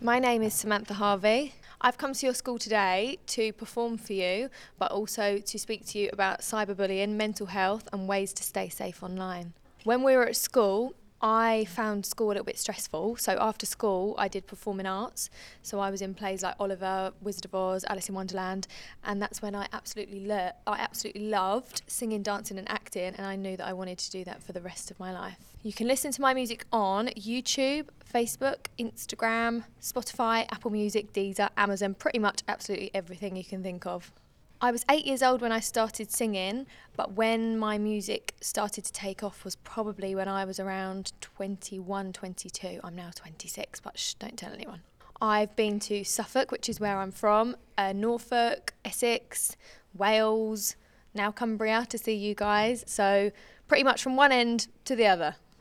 My name is Samantha Harvey. I've come to your school today to perform for you, but also to speak to you about cyberbullying, mental health, and ways to stay safe online. When we were at school, I found school a little bit stressful. So after school, I did performing arts. So I was in plays like Oliver, Wizard of Oz, Alice in Wonderland, and that's when I absolutely le- I absolutely loved singing, dancing, and acting, and I knew that I wanted to do that for the rest of my life. You can listen to my music on YouTube, Facebook, Instagram, Spotify, Apple Music, Deezer, Amazon, pretty much absolutely everything you can think of. I was eight years old when I started singing, but when my music started to take off was probably when I was around 21, 22. I'm now 26, but shh, don't tell anyone. I've been to Suffolk, which is where I'm from, uh, Norfolk, Essex, Wales, now Cumbria to see you guys. So, pretty much from one end to the other.